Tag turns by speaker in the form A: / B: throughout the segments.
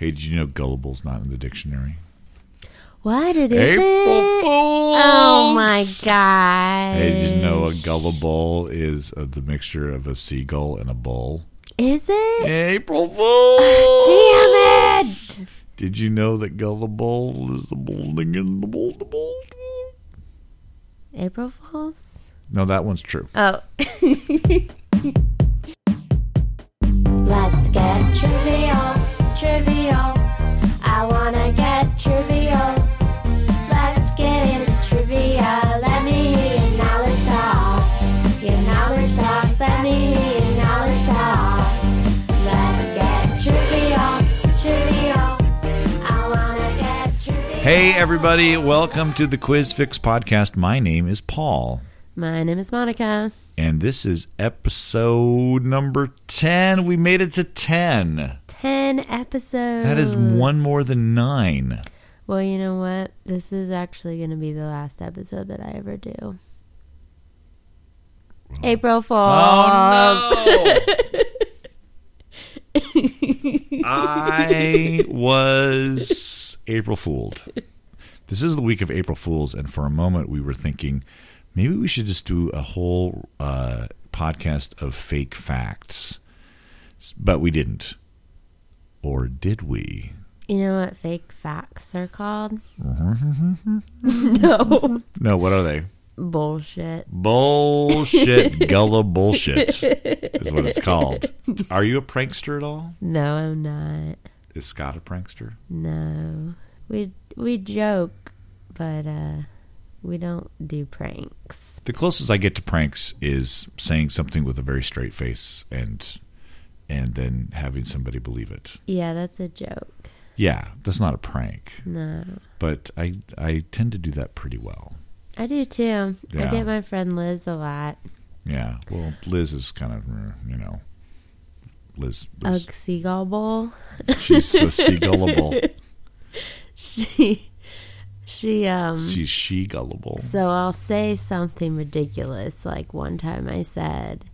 A: Hey, did you know gullible's not in the dictionary?
B: What it is
A: April
B: it?
A: Fools!
B: Oh my god!
A: Hey, did you know a gullible is uh, the mixture of a seagull and a bull?
B: Is it?
A: April Fools!
B: Damn it!
A: Did you know that gullible is the building in the bull, the bull, the bull?
B: April Fools.
A: No, that one's true.
B: Oh,
C: Let's get trivial, trivial. I wanna get trivial. Let's get into trivia. Let me hear your knowledge talk. Your knowledge talk. Let me hear your knowledge talk. Let's get trivial, trivial. I wanna get trivial.
A: Hey, everybody, welcome to the Quiz Fix podcast. My name is Paul,
B: my name is Monika.
A: and this is episode number 10. We made it to 10.
B: Ten episodes.
A: That is one more than nine.
B: Well, you know what? This is actually going to be the last episode that I ever do. April Fools.
A: Oh, no! I was April Fooled. This is the week of April Fools, and for a moment we were thinking maybe we should just do a whole uh, podcast of fake facts, but we didn't. Or did we?
B: You know what fake facts are called? no.
A: No, what are they?
B: Bullshit.
A: Bullshit, gullah bullshit is what it's called. Are you a prankster at all?
B: No, I'm not.
A: Is Scott a prankster?
B: No. We we joke, but uh we don't do pranks.
A: The closest I get to pranks is saying something with a very straight face and and then having somebody believe it.
B: Yeah, that's a joke.
A: Yeah, that's not a prank,
B: No.
A: but I I tend to do that pretty well.
B: I do too. I get my friend Liz a lot.
A: Yeah. Well, Liz is kind of you know, Liz, Liz
B: Ugg Seagull Bowl.
A: she's a seagullable.
B: She she um
A: She's she gullible.
B: So I'll say something ridiculous. Like one time I said,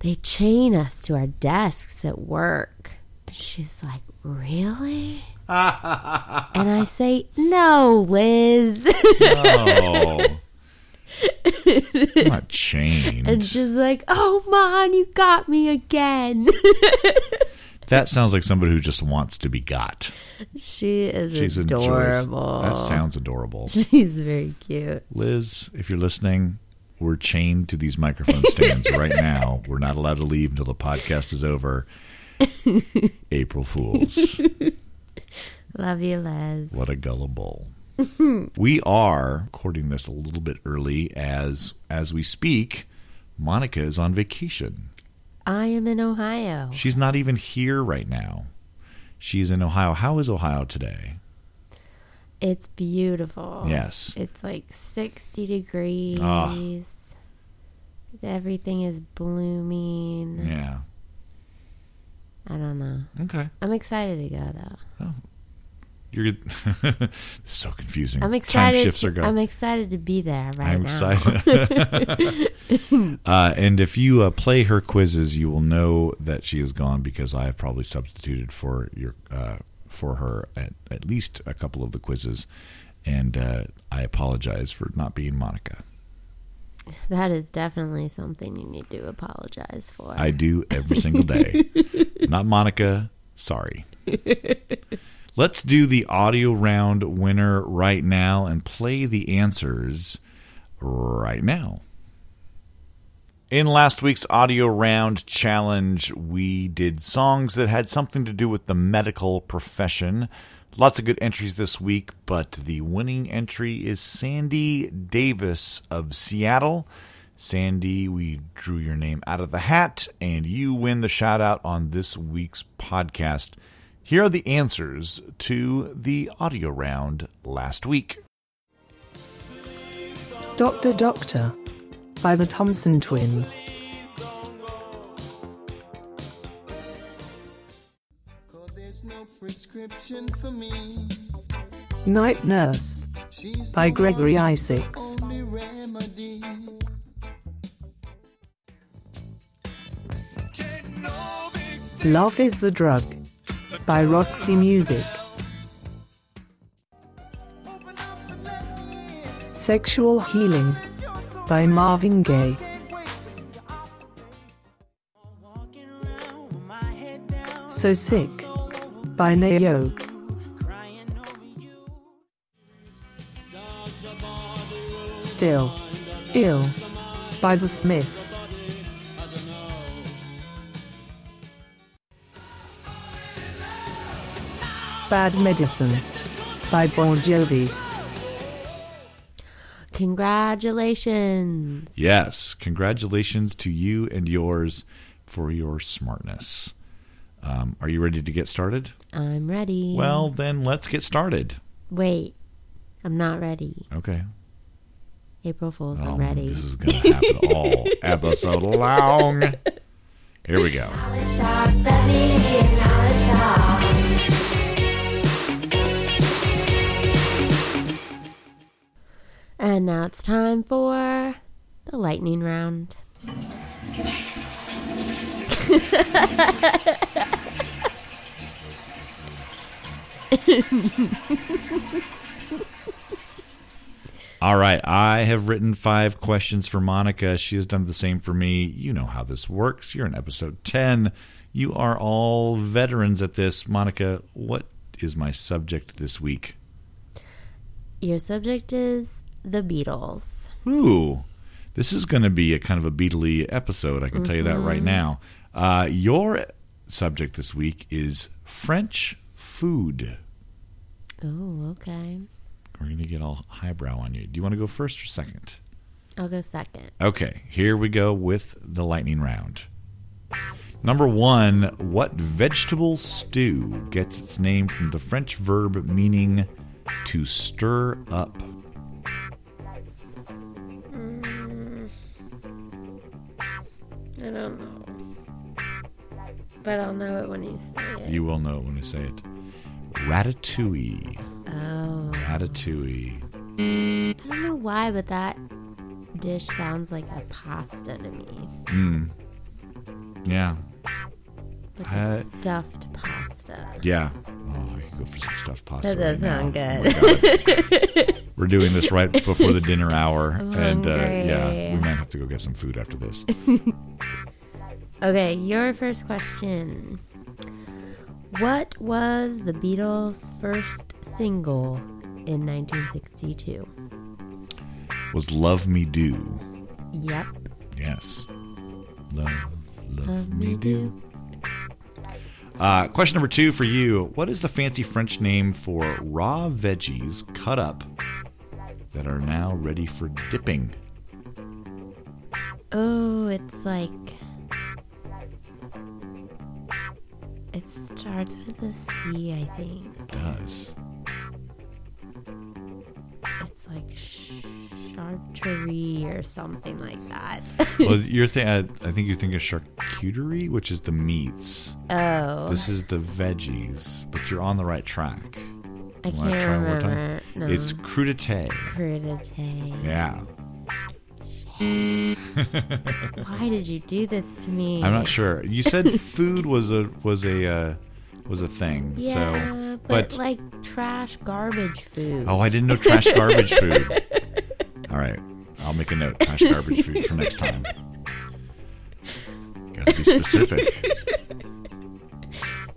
B: they chain us to our desks at work. And she's like, Really? and I say, No, Liz.
A: Oh. I'm not chained.
B: and she's like, Oh, Mom, you got me again.
A: that sounds like somebody who just wants to be got.
B: she is
A: She's enjoys.
B: adorable.
A: That sounds adorable.
B: She's very cute.
A: Liz, if you're listening, we're chained to these microphone stands right now. We're not allowed to leave until the podcast is over. April Fools.
B: Love you, Les.
A: What a gullible. we are recording this a little bit early as as we speak. Monika is on vacation.
B: I am in Ohio.
A: She's not even here right now. She's in Ohio. How is Ohio today?
B: It's beautiful.
A: Yes.
B: It's like 60 degrees.
A: Ah.
B: Everything is blooming.
A: Yeah.
B: I don't know.
A: Okay.
B: I'm excited to go though.
A: You're so confusing.
B: I'm
A: Time
B: excited.
A: shifts are going.
B: I'm excited to be there right
A: I'm
B: now.
A: excited. uh, and if you uh, play her quizzes, you will know that she is gone because I have probably substituted for your uh, for her at at least a couple of the quizzes, and uh, I apologize for not being Monika.
B: That is definitely something you need to apologize for.
A: I do every single day. not Monika. Sorry. Let's do the audio round winner right now and play the answers right now. In last week's audio round challenge, we did songs that had something to do with the medical profession. Lots of good entries this week, but the winning entry is Sandy Davis of Seattle. Sandy, we drew your name out of the hat, and you win the shout out on this week's podcast. Here are the answers to the audio round last week.
D: Doctor Doctor by the Thompson Twins.
E: There's no prescription for me.
D: Night Nurse by Gregory Isaacs. Love is the Drug by Roxy Music. Sexual Healing by Marvin Gaye. So Sick by Ne-Yo. Still Ill by The Smiths. Bad Medicine by Bon Jovi.
B: Congratulations.
A: Yes, congratulations to you and yours for your smartness. Um, are you ready to get started?
B: I'm ready.
A: Well, then let's get started.
B: wait. I'm not ready.
A: Okay.
B: April Fool's
A: Oh,
B: not ready.
A: This is going to happen all episode long. Here we go.
B: And now it's time for the lightning round.
A: All right. I have written five questions for Monika. She has done the same for me. You know how this works. You're in episode 10. You are all veterans at this. Monika, what is my subject this week?
B: Your subject is the Beatles.
A: Ooh, this is going to be a kind of a Beatley episode. I can tell you that right now. Uh, your subject this week is French food.
B: Oh, okay.
A: We're going to get all highbrow on you. Do you want to go first or second?
B: I'll go second.
A: Okay, here we go with the lightning round. Number one, what vegetable stew gets its name from the French verb meaning to stir up?
B: I don't know. But I'll know it when you say it.
A: You will know it when I say it. Ratatouille.
B: Oh.
A: Ratatouille.
B: I don't know why, but that dish sounds like a pasta to me.
A: Mm. Yeah.
B: Like
A: Uh,
B: stuffed pasta.
A: Yeah. Oh, I could go for some stuffed pasta.
B: That does
A: right
B: sound
A: Oh. We're doing this right before the dinner hour,
B: I'm
A: and uh, yeah, we might have to go get some food after this.
B: Okay, your first question. What was the Beatles' first single in 1962?
A: Was "Love Me Do"?
B: Yep.
A: Yes. Love, love,
B: Love
A: me
B: me
A: do. Uh, question number two for you: What is the fancy French name for raw veggies cut up that are now ready for dipping?
B: Oh, it's like. It starts with a C, I think.
A: It does.
B: It's like charcuterie or something like that.
A: well, you're th- I think you think of charcuterie, which is the meats.
B: oh,
A: This is the veggies, but you're on the right track.
B: I
A: Wanna
B: can't
A: try one more time?
B: remember. No.
A: It's crudité.
B: crudité.
A: Yeah.
B: Why did you do this to me?
A: I'm not sure. You said food was a was a uh, was a thing.
B: Yeah,
A: so,
B: but, like trash, garbage food.
A: oh, I didn't know trash garbage food. All right, I'll make a note. Trash garbage food for next time. Got to be specific.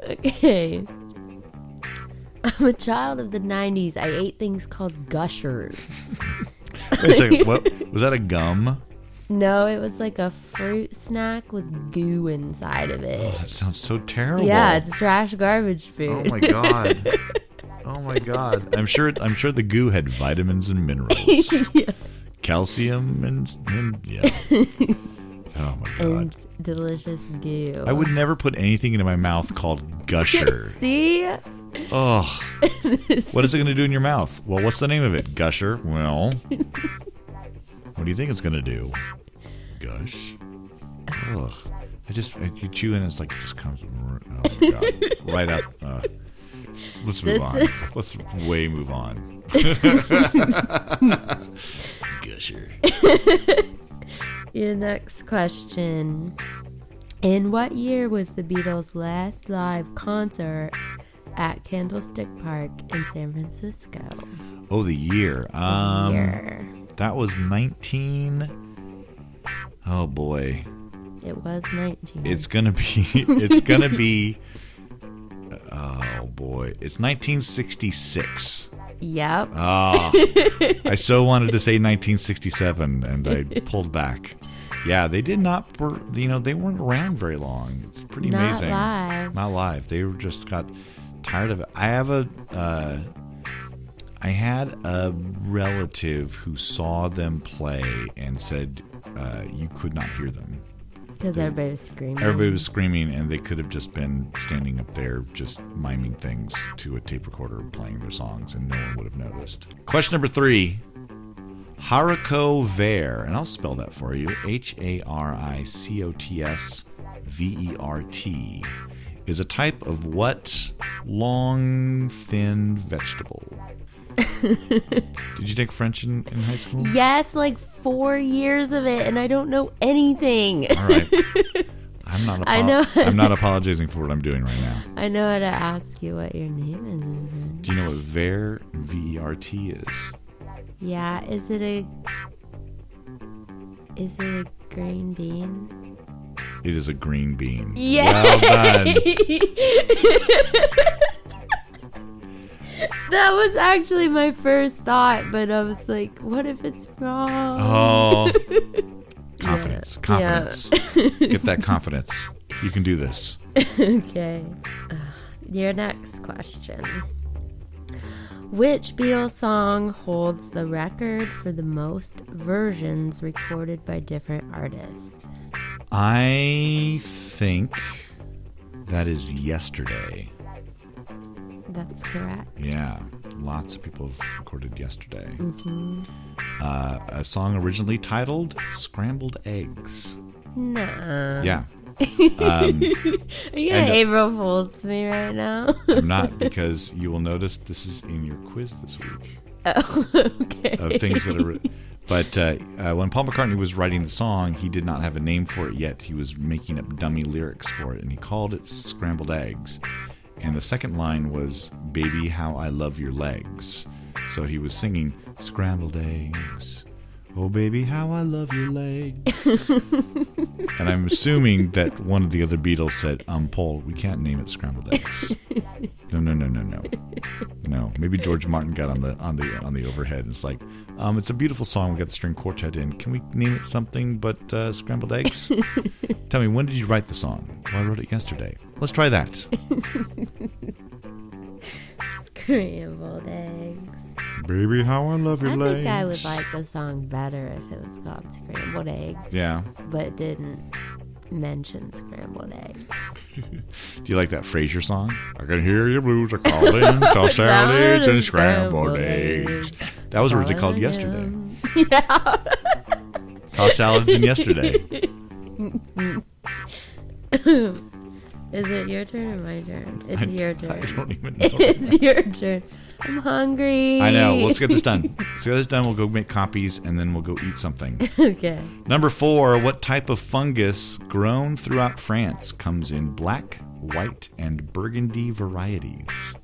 B: Okay. I'm a child of the 90s. I ate things called gushers.
A: Wait a second. What was that? A gum?
B: No, it was like a fruit snack with goo inside of
A: Oh,
B: it.
A: that sounds so terrible.
B: Yeah, it's trash garbage food.
A: Oh my god. Oh my god. I'm sure. I'm sure the goo had vitamins and minerals, calcium, and, and yeah. Oh my god.
B: and delicious goo.
A: I would never put anything into my mouth called gusher.
B: See?
A: Oh, what is it going to do in your mouth? Well, what's the name of it? Gusher. Well, what do you think it's going to do? Gush. Ugh. I just I, you chew and it's like it just comes. Oh my god! right up. Uh, let's move
B: This
A: on.
B: is-
A: Let's way move on. Gusher.
B: Your next question. In what year was the Beatles' last live concert at Candlestick Park in San Francisco?
A: Oh, the year. Um,
B: year.
A: That was 19. Oh boy.
B: It was 19.
A: It's gonna be. It's gonna be. Oh boy. It's 1966.
B: Yep.
A: Ah, I so wanted to say 1967, and I pulled back. Yeah, they did not. were- You know, they weren't around very long. It's pretty
B: Not
A: amazing.
B: live.
A: Not live. They just got tired of it. I have a. Uh, I had a relative who saw them play and said uh, you could not hear them.
B: Because everybody was screaming.
A: Everybody was screaming, and they could have just been standing up there just miming things to a tape recorder playing their songs, and no one would have noticed. Question number three Haricots vert, and I'll spell that for you H A R I C O T S V E R T, is a type of what long, thin vegetable? Did you take French in, in high school?
B: Yes, like four years of it, and I don't know anything.
A: All right. I'm not.
B: I know.
A: I'm not apologizing for what I'm doing right now.
B: I know how to ask you what your name is.
A: Do you know what ver v e r t is?
B: Yeah, is it a is it a green bean?
A: It is a green bean.
B: Yeah.
A: Well.
B: That was actually my first thought, but I was like, what if it's wrong?
A: Oh. Confidence.
B: Yeah.
A: Confidence. Get that confidence. You can do this.
B: okay. Uh, your next question. Which Beatles song holds the record for the most versions recorded by different artists?
A: I think that is yesterday.
B: That's correct.
A: Yeah. Lots of people have recorded yesterday.
B: Mm-hmm.
A: Uh, a song originally titled Scrambled Eggs.
B: No.
A: Yeah. Um,
B: Are you gonna April Fool's me right now?
A: I'm not because you will notice this is in your quiz this week.
B: oh, okay.
A: of things that are. But uh, uh, when Paul McCartney was writing the song, he did not have a name for it yet. He was making up dummy lyrics for it, and he called it "Scrambled Eggs." And the second line was "Baby, how I love your legs." So he was singing "Scrambled Eggs." Oh, baby, how I love your legs. and I'm assuming that one of the other Beatles said, um, Paul, we can't name it Scrambled Eggs. No, no, no, no, no. No. Maybe George Martin got on the on the on the overhead and it's like, um, it's a beautiful song. We got the string quartet in. Can we name it something but uh, scrambled eggs? Tell me, when did you write the song? Well, I wrote it yesterday. Let's try that.
B: Scrambled eggs.
A: Baby, how I love your legs.
B: I
A: legs.
B: think I would like the song better if it was called Scrambled Eggs.
A: Yeah.
B: But it didn't mention scrambled eggs.
A: Do you like that Frasier song? I can hear your blues are calling, toss salads and scrambled eggs. That was originally called Yesterday.
B: yeah.
A: Toss salads and Yesterday.
B: Is it your turn or my turn? It's
A: I-
B: your turn.
A: I don't even know.
B: It's your turn. I'm hungry.
A: I know. Let's get this done. Let's get this done. We'll go make copies and then we'll go eat something.
B: okay.
A: Number four, what type of fungus grown throughout France comes in black, white, and burgundy varieties?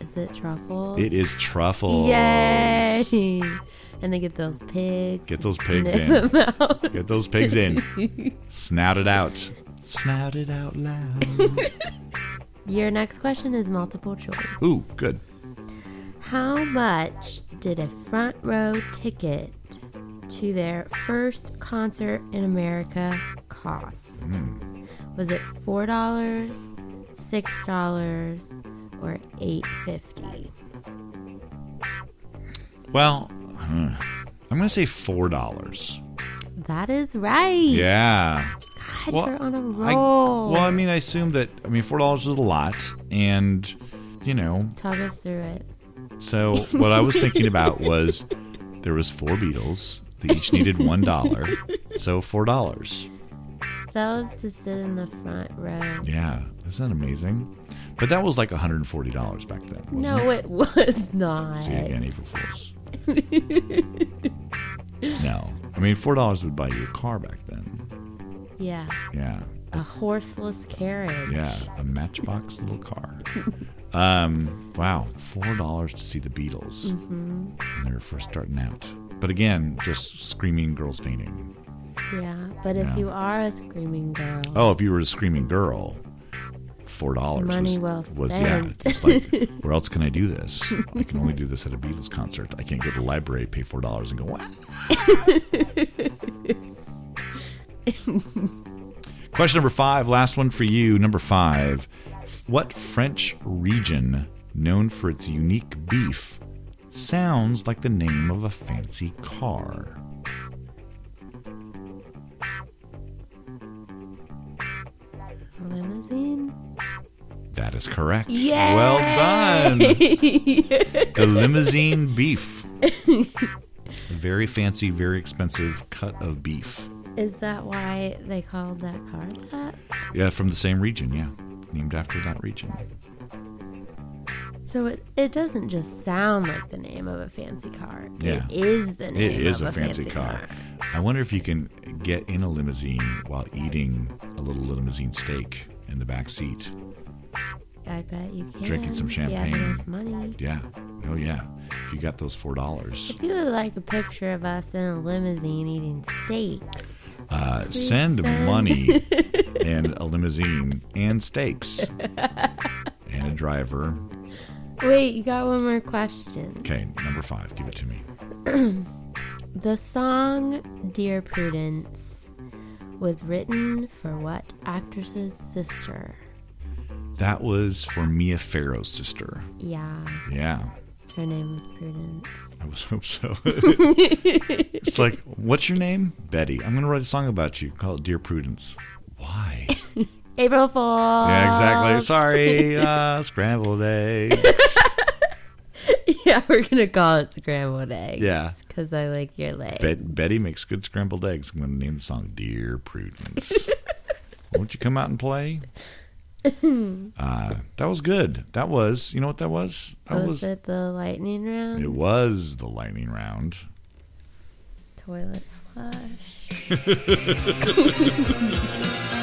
B: Is it truffles?
A: It is truffles.
B: Yay! And they get those pigs.
A: Get those pigs in. Get those pigs in. Snout it out. Snout it out loud.
B: Your next question is multiple choice.
A: Ooh, good.
B: How much did a front row ticket to their first concert in America cost?
A: Hmm.
B: Was it four dollars, six dollars, or eight fifty?
A: Well, uh, I'm going to say $4.
B: That is right.
A: Yeah.
B: God,
A: Well,
B: you're on a
A: I,
B: roll.
A: well, I mean, I assume that, I mean, $4 is a lot. And, you know,
B: Talk us through it.
A: So what I was thinking about was there was four Beatles. They each needed one dollar, so four dollars.
B: That was to sit in the front row.
A: Yeah, isn't that amazing? But that was like one hundred and forty dollars back then. Wasn't
B: No,
A: it?
B: it was not.
A: See again, April Fools. no, I mean four dollars would buy you a car back then.
B: Yeah.
A: Yeah,
B: A horseless carriage.
A: Yeah, the Matchbox little car. Um, wow, four dollars to see the Beatles. Mm-hmm. And they were first starting out. But again, just screaming girls fainting.
B: Yeah, but if you are a screaming girl,
A: Oh, if you were a screaming girl, four dollars
B: Money
A: was,
B: well
A: was yeah. like, where else can I do this? I can only do this at a Beatles concert. I can't go to the library, pay four dollars, and go. What? Question number five, last one for you. Number five, what French region known for its unique beef sounds like the name of a fancy car?
B: limousine.
A: That is correct.
B: Yay!
A: Well done. the limousine beef. Very fancy, very expensive cut of beef.
B: Is that why they called that car that?
A: Yeah, from the same region, yeah. Named after that region.
B: So it, it doesn't just sound like the name of a fancy car.
A: Yeah.
B: It is the name
A: It is
B: of
A: a fancy car. I wonder if you can get in a limousine while eating a little limousine steak in the back seat.
B: I bet you can.
A: Drinking some
B: if you have
A: champagne.
B: money.
A: Yeah. Oh, yeah. If you got those $4.
B: If you would like a picture of us in a limousine eating steaks,
A: Uh, send money and a limousine and steaks and a driver.
B: wait, you got one more question.
A: Okay, number five. Give it to me.
B: The song "Dear Prudence" was written for what actress's sister?
A: That was for Mia Farrow's sister.
B: Yeah,
A: Yeah,
B: her name was Prudence.
A: I would hope so. it's like, what's your name? Betty. I'm going to write a song about you. Call it Dear Prudence. Why?
B: April Fool.
A: yeah, exactly. Sorry. Uh, scrambled eggs.
B: Yeah, we're gonna call it scrambled eggs.
A: Yeah.
B: because I like your leg.
A: Bet- Betty makes good scrambled eggs. I'm going to name the song Dear Prudence. Won't you come out and play? Uh, that was good. That was, you know what that was? That
B: was,
A: was,
B: it the lightning round?
A: it was the lightning round.
B: Toilet flush.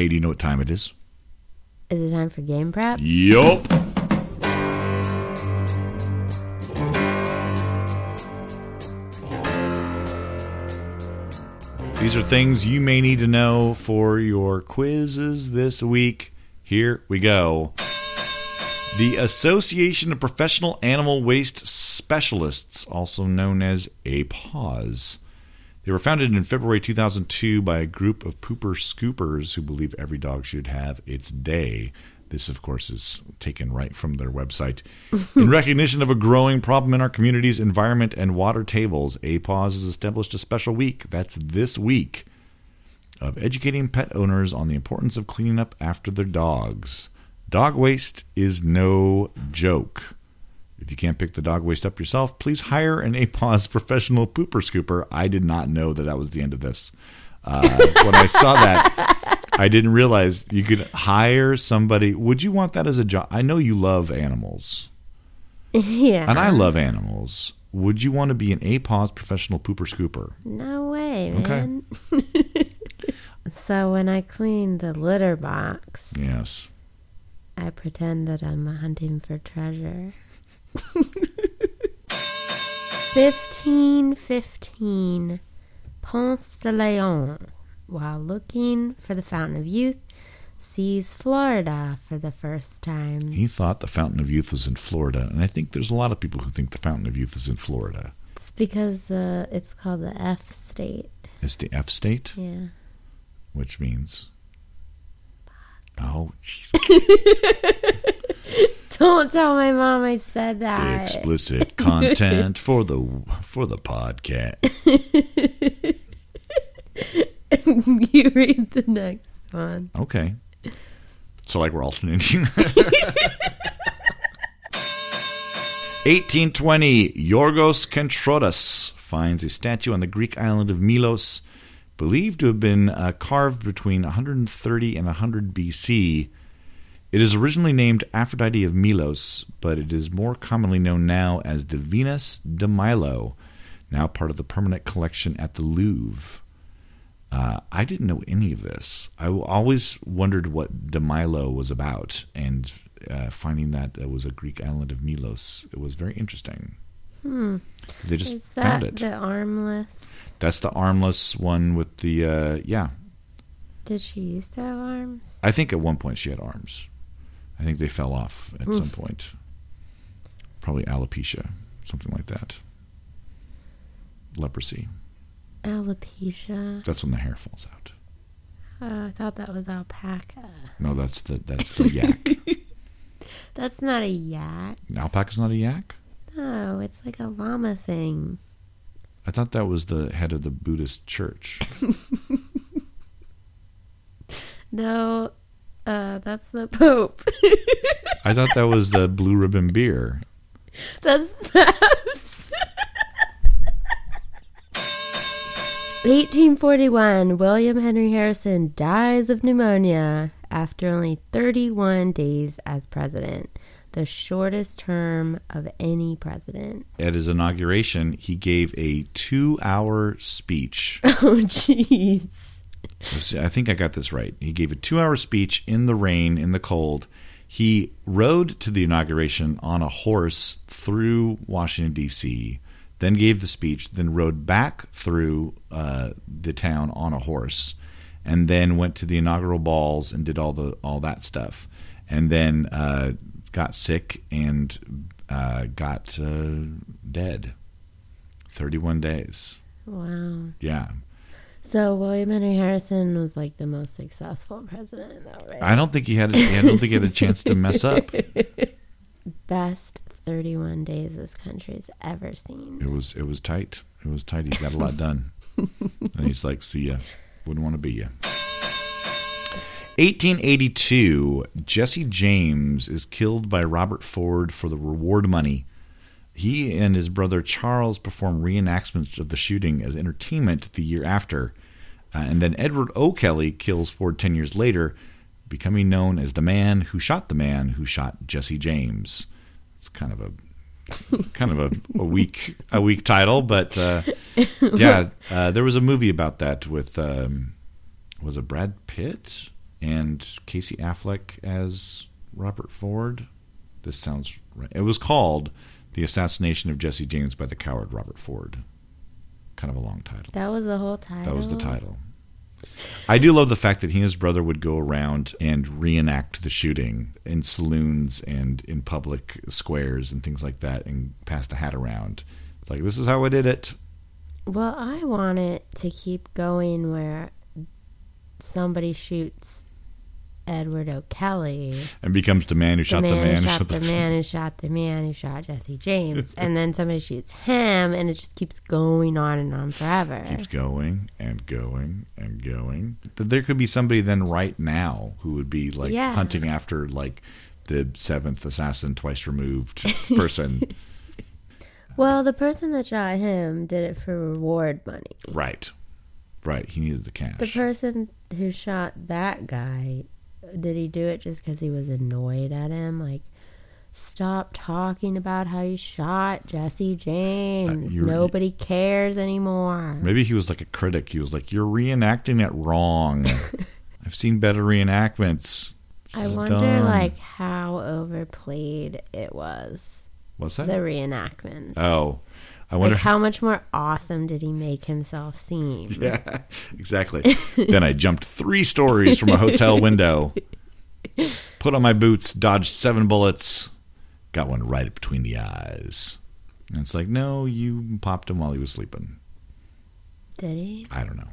A: Hey, do you know what time it is?
B: Is it time for game prep?
A: Yup. These are things you may need to know for your quizzes this week. Here we go. The Association of Professional Animal Waste Specialists, also known as APAWS. They were founded in February 2002 by a group of pooper scoopers who believe every dog should have its day. This, of course, is taken right from their website. in recognition of a growing problem in our community's environment and water tables, APAWS has established a special week. That's this week of educating pet owners on the importance of cleaning up after their dogs. Dog waste is no joke. If you can't pick the dog waste up yourself, please hire an APAWS professional pooper scooper. I did not know that that was the end of this. Uh, when I saw that, I didn't realize you could hire somebody. Would you want that as a job? I know you love animals,
B: yeah.
A: and I love animals. Would you want to be an APAWS professional pooper scooper?
B: No way,
A: Okay.
B: man. so when I clean the litter box,
A: Yes.
B: I pretend that I'm hunting for treasure. Fifteen fifteen, Ponce de Leon, while looking for the Fountain of Youth, sees Florida for the first time.
A: He thought the Fountain of Youth was in Florida, and I think there's a lot of people who think the Fountain of Youth is in Florida.
B: It's because uh, it's called the F state.
A: It's the F state,
B: Yeah.
A: which means. Oh, jeez.
B: Don't tell my mom I said that.
A: explicit content for the for the podcast.
B: you read the next one.
A: Okay. So like we're alternating. 1820, Yorgos Kentrotas finds a statue on the Greek island of Milos, believed to have been uh, carved between 130 and 100 BC. It is originally named Aphrodite of Milos, but it is more commonly known now as the Venus de Milo, now part of the permanent collection at the Louvre. Uh, I didn't know any of this. I always wondered what de Milo was about, and uh, finding that it was a Greek island of Milos, it was very interesting. They just
B: Is
A: found it.
B: the armless?
A: That's the armless one with the uh, yeah.
B: Did she used to have arms?
A: I think at one point she had arms. I think they fell off at some point. Probably alopecia, something like that. Leprosy.
B: Alopecia.
A: That's when the hair falls out.
B: Oh, I thought that was alpaca.
A: No, that's the that's the yak.
B: That's not a yak.
A: Alpaca's not a yak.
B: No, it's like a llama thing.
A: I thought that was the head of the Buddhist church.
B: No, uh, that's the Pope.
A: I thought that was the blue ribbon beer.
B: That's Pabst. 1841, William Henry Harrison dies of pneumonia after only 31 days as president, the shortest term of any president.
A: At his inauguration, he gave a two-hour speech.
B: Oh, jeez.
A: I think I got this right. He gave a two-hour speech in the rain, in the cold. He rode to the inauguration on a horse through Washington D.C. Then gave the speech. Then rode back through uh, the town on a horse, and then went to the inaugural balls and did all the all that stuff. And then uh, got sick and uh, got uh, dead. Thirty-one days.
B: Wow.
A: Yeah.
B: So William Henry Harrison was like the most successful president, though, right?
A: I don't think he had. A, I don't think he had a chance to mess up.
B: Best 31 days this country's ever seen.
A: It was. It was tight. It was tight. He got a lot done. and he's like, "See ya. Wouldn't want to be ya." 1882. Jesse James is killed by Robert Ford for the reward money. He and his brother Charles perform reenactments of the shooting as entertainment the year after. Uh, and then Edward O'Kelly kills Ford 10 years later, becoming known as the man who shot the man who shot Jesse James. It's kind of a kind of a, a weak a weak title, but uh, yeah, uh, there was a movie about that with um, was it Brad Pitt and Casey Affleck as Robert Ford. This sounds right. It was called "The Assassination of Jesse James by the Coward Robert Ford." Kind of a long title.
B: That was the whole title.
A: That was the title. I do love the fact that he and his brother would go around and reenact the shooting in saloons and in public squares and things like that and pass the hat around. It's like, this is how I did it.
B: Well, I want it to keep going where somebody shoots Edward O'Kelly,
A: And becomes the man who
B: the
A: shot the
B: man, who shot
A: shot
B: the man who shot the man who shot Jesse James, and then somebody shoots him, and it just keeps going on and on forever.
A: keeps going and going and going. There could be somebody then right now who would be like
B: Yeah.
A: hunting after like the seventh assassin twice removed person.
B: Well, the person that shot him did it for reward money.
A: right. Right. He needed the cash.
B: The person who shot that guy, did he do it just because he was annoyed at him? Like, stop talking about how you shot Jesse James.
A: Uh,
B: Nobody cares anymore.
A: Maybe he was like a critic. He was like, "You're reenacting it wrong. I've seen better reenactments."
B: I wonder,
A: dumb."
B: like, how overplayed it was.
A: what's that?
B: The reenactment.
A: oh, I wonder.
B: Like, how much more awesome did he make himself seem?
A: yeah, exactly. then I jumped three stories from a hotel window, put on my boots, dodged seven bullets, got one right between the eyes. And it's like, no, you popped him while he was sleeping.
B: Did he?
A: I don't know.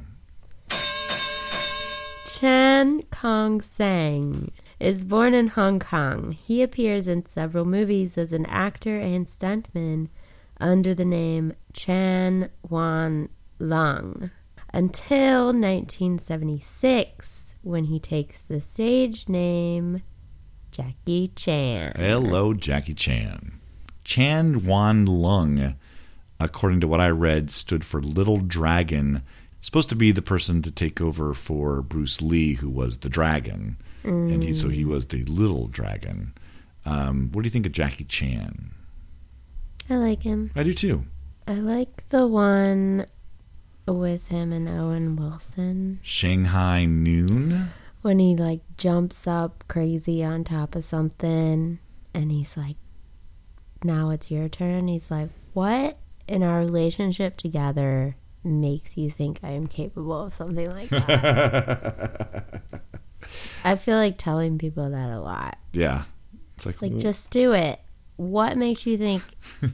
B: Chan Kong Sang is born in Hong Kong. He appears in several movies as an actor and stuntman under the name Chan Wan Lung until 1976 when he takes the stage name Jackie Chan.
A: Hello, Jackie Chan. Chan Wan Lung, according to what I read, stood for Little Dragon. Supposed to be the person to take over for Bruce Lee, who was the dragon, and he so he was the Little Dragon. Um, what do you think of Jackie Chan?
B: I like him.
A: I do too.
B: I like the one with him and Owen Wilson
A: Shanghai Noon.
B: when he like jumps up crazy on top of something and he's like, now it's your turn. He's like, what in our relationship together makes you think I am capable of something like that? I feel like telling people that a lot.
A: Yeah, it's like,
B: Like, just do it. What makes you think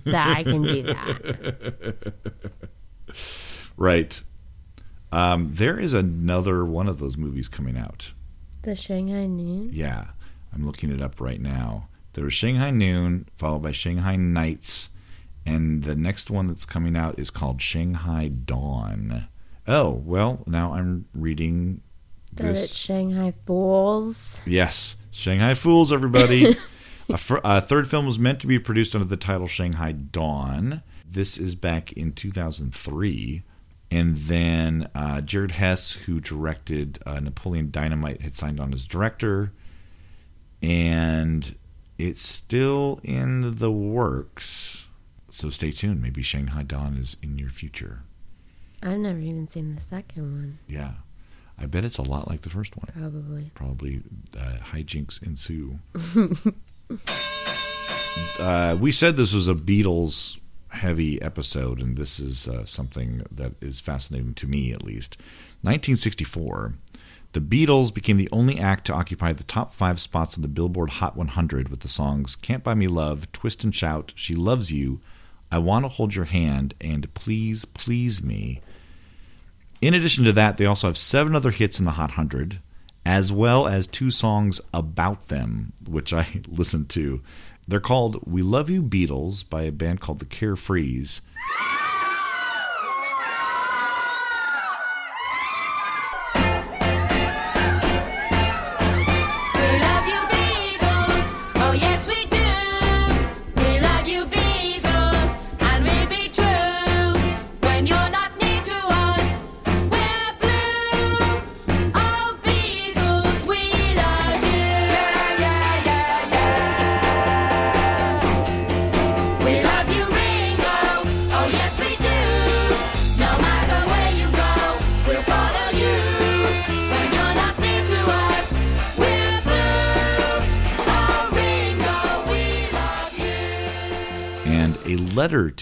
B: that I can do that?
A: right. Um, there is another one of those movies coming out.
B: The Shanghai Noon?
A: Yeah, I'm looking it up right now. There was Shanghai Noon, followed by Shanghai Nights, and the next one that's coming out is called Shanghai Dawn. Oh, well, now I'm reading
B: That it's. Shanghai Fools.
A: Yes, Shanghai Fools, everybody. a, fir- a third film was meant to be produced under the title Shanghai Dawn. This is back in 2003. And then uh, Jared Hess, who directed uh, Napoleon Dynamite, had signed on as director. And it's still in the works. So stay tuned. Maybe Shanghai Dawn is in your future.
B: I've never even seen the second one,
A: Yeah. I bet it's a lot like the first one.
B: probably.
A: probably uh, hijinks ensue. uh, we said this was a Beatles heavy episode, and this is uh, something that is fascinating to me, at least. 1964. The Beatles became the only act to occupy the top five spots on the Billboard Hot 100 with the songs Can't Buy Me Love, Twist and Shout, She Loves You, I Want to Hold Your Hand, and Please Please Me. In addition to that, they also have seven other hits in the Hot 100, as well as two songs about them, which I listened to. They're called We Love You Beatles by a band called the Carefrees.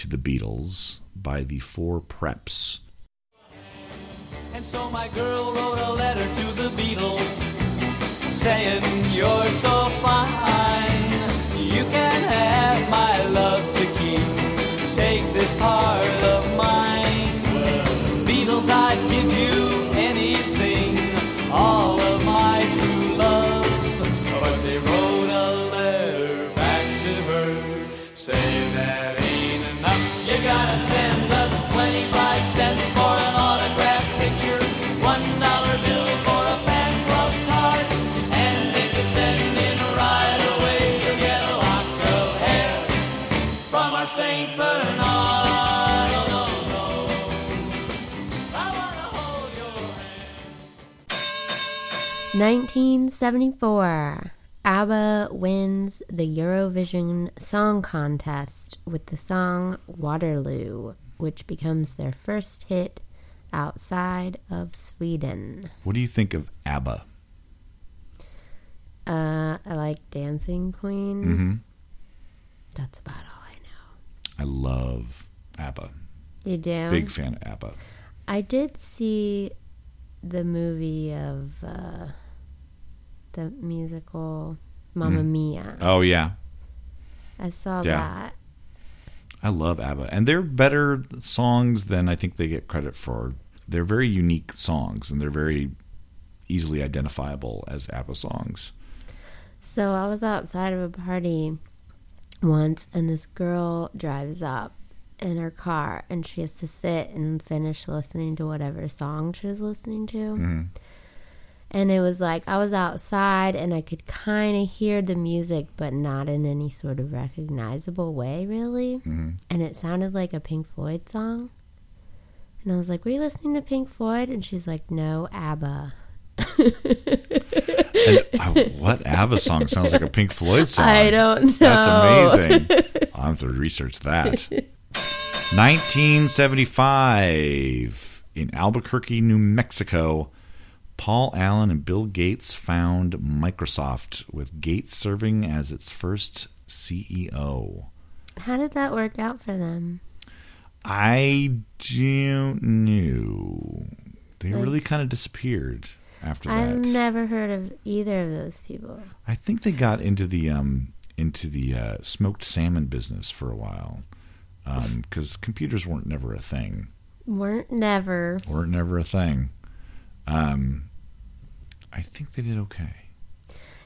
F: To
A: the Beatles by the Four Preps.
G: And so my girl wrote a letter to the Beatles saying,
B: 1974. ABBA wins the Eurovision Song Contest with the song Waterloo, which becomes their first hit outside of Sweden.
A: What do you think of ABBA?
B: Uh, I like Dancing Queen.
A: Mm-hmm.
B: That's about all I know.
A: I love ABBA.
B: You do?
A: Big fan of ABBA.
B: I did see the movie of uh, the musical Mamma
A: Mm.
B: Mia.
A: Oh, yeah.
B: I saw
A: Yeah.
B: that.
A: I love ABBA, and they're better songs than I think they get credit for. They're very unique songs, and they're very easily identifiable as ABBA songs.
B: So I was outside of a party once, and this girl drives up in her car, and she has to sit and finish listening to whatever song she was listening to.
A: Mhm.
B: And it was like I was outside and I could kind of hear the music, but not in any sort of recognizable way, really. And it sounded like a Pink Floyd song. And I was like, Were you listening to Pink Floyd? And she's like, No, ABBA.
A: And, uh, what ABBA song sounds like a Pink Floyd song?
B: I don't know.
A: That's amazing. I'll have to research that. 1975 in Albuquerque, New Mexico. Paul Allen and Bill Gates found Microsoft, with Gates serving as its first CEO.
B: How did that work out for them?
A: I don't know. They
B: Like-
A: really kind of disappeared after that.
B: I've never heard of either of those people.
A: I think they got into the um, into the uh, smoked salmon business for a while because computers weren't never a thing.
B: Weren't never.
A: weren't never a thing. Um, I think they did okay.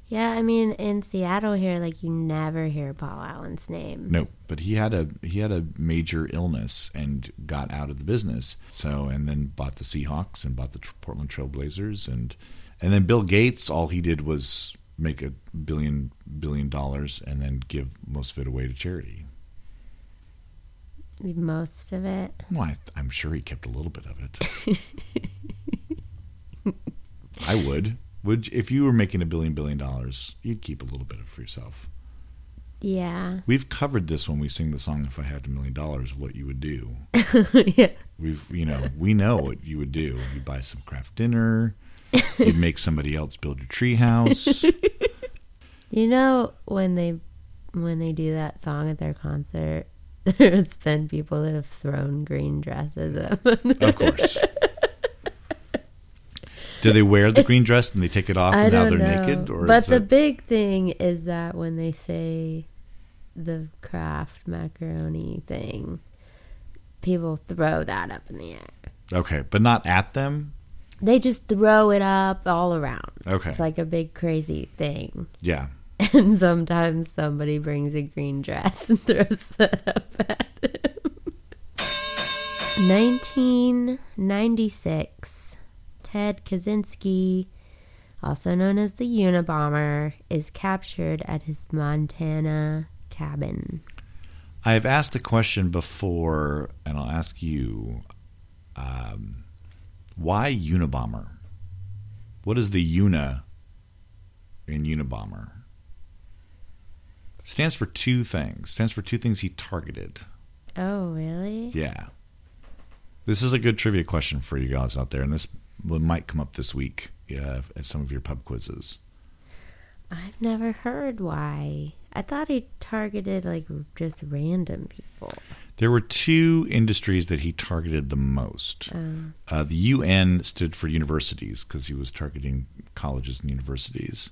B: Yeah, I mean, in Seattle here, like you never hear Paul Allen's name.
A: No, but he had a he had a major illness and got out of the business. So and then bought the Seahawks and bought the Portland Trailblazers and and then Bill Gates. All he did was make a billion billion dollars and then give most of it away to charity.
B: Most of it.
A: Well, I, I'm sure he kept a little bit of it. I would. Would if you were making a billion billion dollars, you'd keep a little bit of for yourself.
B: Yeah.
A: We've covered this when we sing the song "If I Had a Million Dollars," what you would do.
B: yeah.
A: We've, you know, we know what you would do. You'd buy some Kraft Dinner. You'd make somebody else build your tree house.
B: You know when they when they do that song at their concert, there's been people that have thrown green dresses up.
A: Of course. Do they wear the green dress and they take it off
B: I
A: and now they're
B: know.
A: naked? Or
B: but the big thing is that when they say the Kraft macaroni thing, people throw that up in the air.
A: okay, but not at them.
B: They just throw it up all around.
A: Okay.
B: It's like a big crazy thing.
A: Yeah.
B: And sometimes somebody brings a green dress and throws that up at him. 1996. Ted Kaczynski, also known as the Unabomber, is captured at his Montana cabin.
A: I have asked the question before, and I'll ask you: um, Why Unabomber? What is the Una in Unabomber? Stands for two things. Stands for two things he targeted.
B: Oh, really?
A: Yeah. This is a good trivia question for you guys out there, and this will- might come up this week uh, at some of your pub quizzes.
B: I've never heard why. I thought he targeted like just random people.
A: There were two industries that he targeted the most.
B: Um,
A: Uh, the UN stood for universities because he was targeting colleges and universities,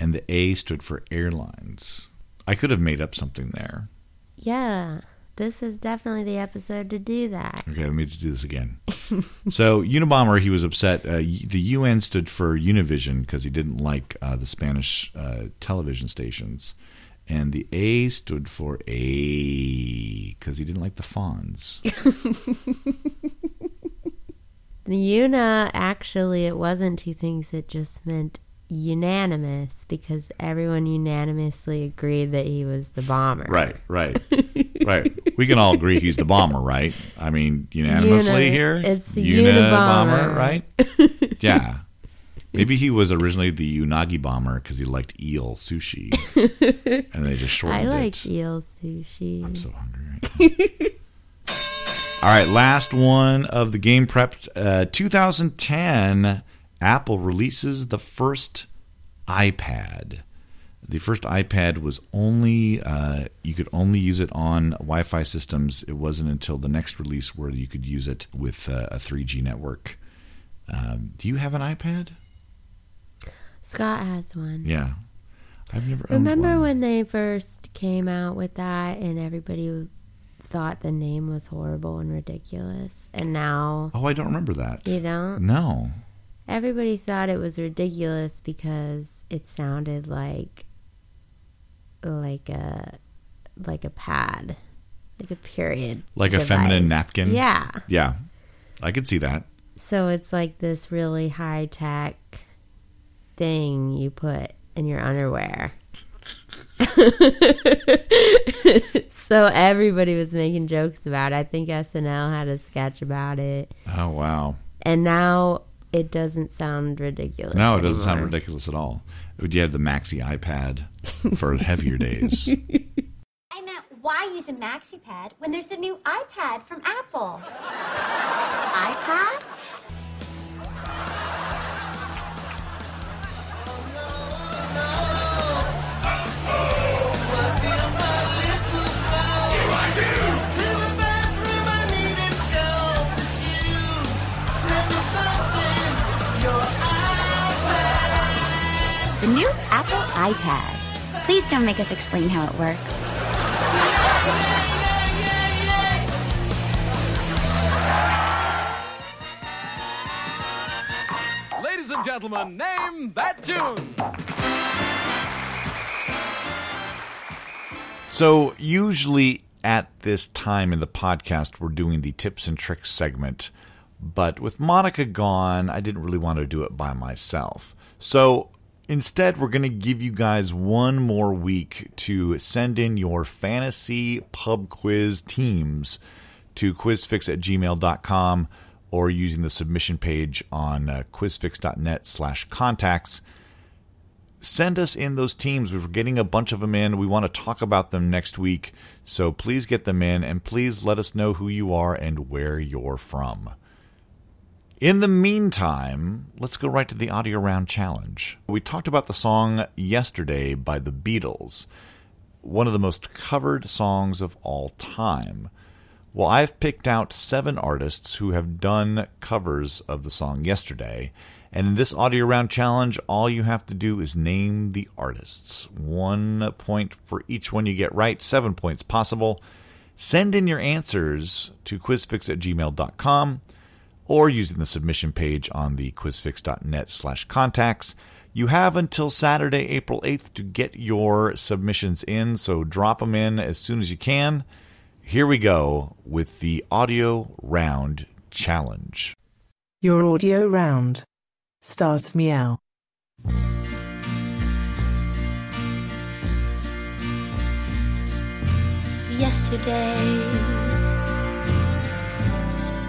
A: and the A stood for airlines. I could have made up something there.
B: yeah, this is definitely the episode to do that.
A: Okay, let me just do this again. so Unabomber, he was upset. Uh, the UN stood for Univision because he didn't like uh, the Spanish uh, television stations, and the A stood for A because he didn't like the fawns.
B: The Una, actually, it wasn't two things. It just meant unanimous because everyone unanimously agreed that he was the bomber.
A: right, right, right. We can all agree he's the bomber, right? I mean, unanimously
B: Uni-
A: here,
B: it's the
A: Unabomber, right? yeah. Maybe he was originally the Unagi bomber because he liked eel sushi, and they just
B: I like
A: it.
B: eel sushi.
A: I'm so hungry right now. All right, last one of the game prep. Uh, 2010, Apple releases the first iPad. The first iPad was only uh, you could only use it on Wi-Fi systems. It wasn't until the next release where you could use it with uh, a 3G network. Um, do you have an iPad?
B: Scott has one.
A: Yeah, I've never. owned
B: Remember when they first came out with that and everybody thought the name was horrible and ridiculous? And now,
A: Oh, I don't remember that.
B: you don't?
A: No.
B: Everybody thought it was ridiculous because it sounded like like a like a pad, like a period,
A: Like a feminine napkin?
B: Yeah.
A: Yeah, I could see that.
B: So it's like this really high tech thing you put in your underwear. so everybody was making jokes about it. I think SNL had a sketch about it.
A: Oh wow.
B: And now it doesn't sound ridiculous.
A: No, it doesn't sound
B: anymore.
A: ridiculous at all. Would you had the Maxi iPad for heavier days.
C: I meant, why use a maxi pad when there's the new iPad from Apple? iPad?
H: Oh, the oh, Apple iPad. Please don't make us explain how it works.
I: Ladies and gentlemen, name that tune.
A: So, usually at this time in the podcast, we're doing the tips and tricks segment. But with Monika gone, I didn't really want to do it by myself. So, instead, we're going to give you guys one more week to send in your fantasy pub quiz teams to quizfix at gmail.com or using the submission page on uh, quizfix.net slash contacts send us in those teams. We're getting a bunch of them in. We want to talk about them next week. So please get them in and please let us know who you are and where you're from. In the meantime, let's go right to the audio round challenge. We talked about the song Yesterday by the Beatles, one of the most covered songs of all time. Well, I've picked out seven artists who have done covers of the song Yesterday. And in this audio round challenge, all you have to do is name the artists. One point for each one you get right, seven points possible. Send in your answers to quizfix at gmail.com or using the submission page on the quizfix.net slash contacts. You have until Saturday, April 8th to get your submissions in, so drop them in as soon as you can. Here we go with the audio round challenge.
D: Your audio round starts meow.
C: Yesterday,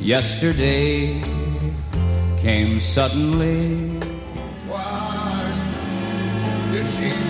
G: Yesterday came suddenly.
E: Why did she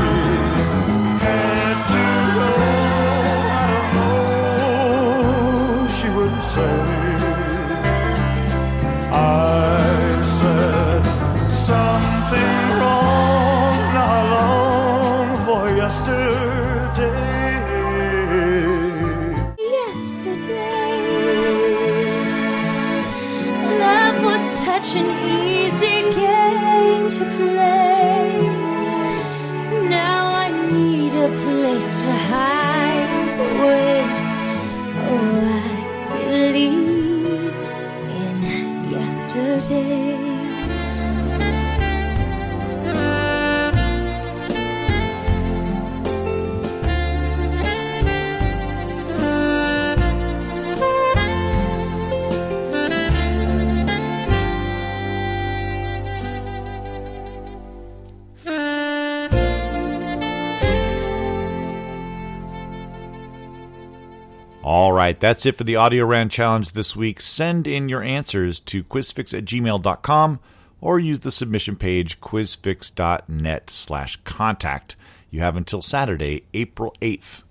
A: All right, that's it for the audio round challenge this week. Send in your answers to quizfix at gmail.com or use the submission page quizfix.net slash contact. You have until Saturday, April 8th.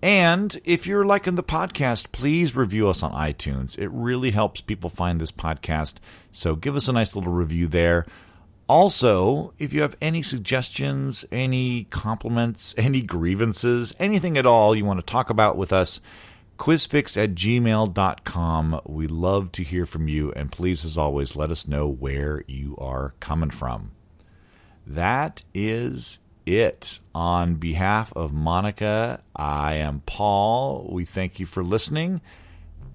A: And if you're liking the podcast, please review us on iTunes. It really helps people find this podcast. So give us a nice little review there. Also, if you have any suggestions, any compliments, any grievances, anything at all you want to talk about with us, quizfix at gmail.com. We love to hear from you. And please, as always, let us know where you are coming from. That is it. On behalf of Monika, I am Paul. We thank you for listening,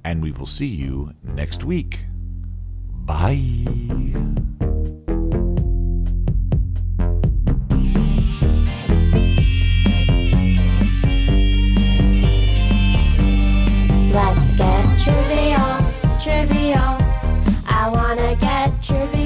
A: and we will see you next week. Bye. Let's get trivial, trivial. I wanna get trivial.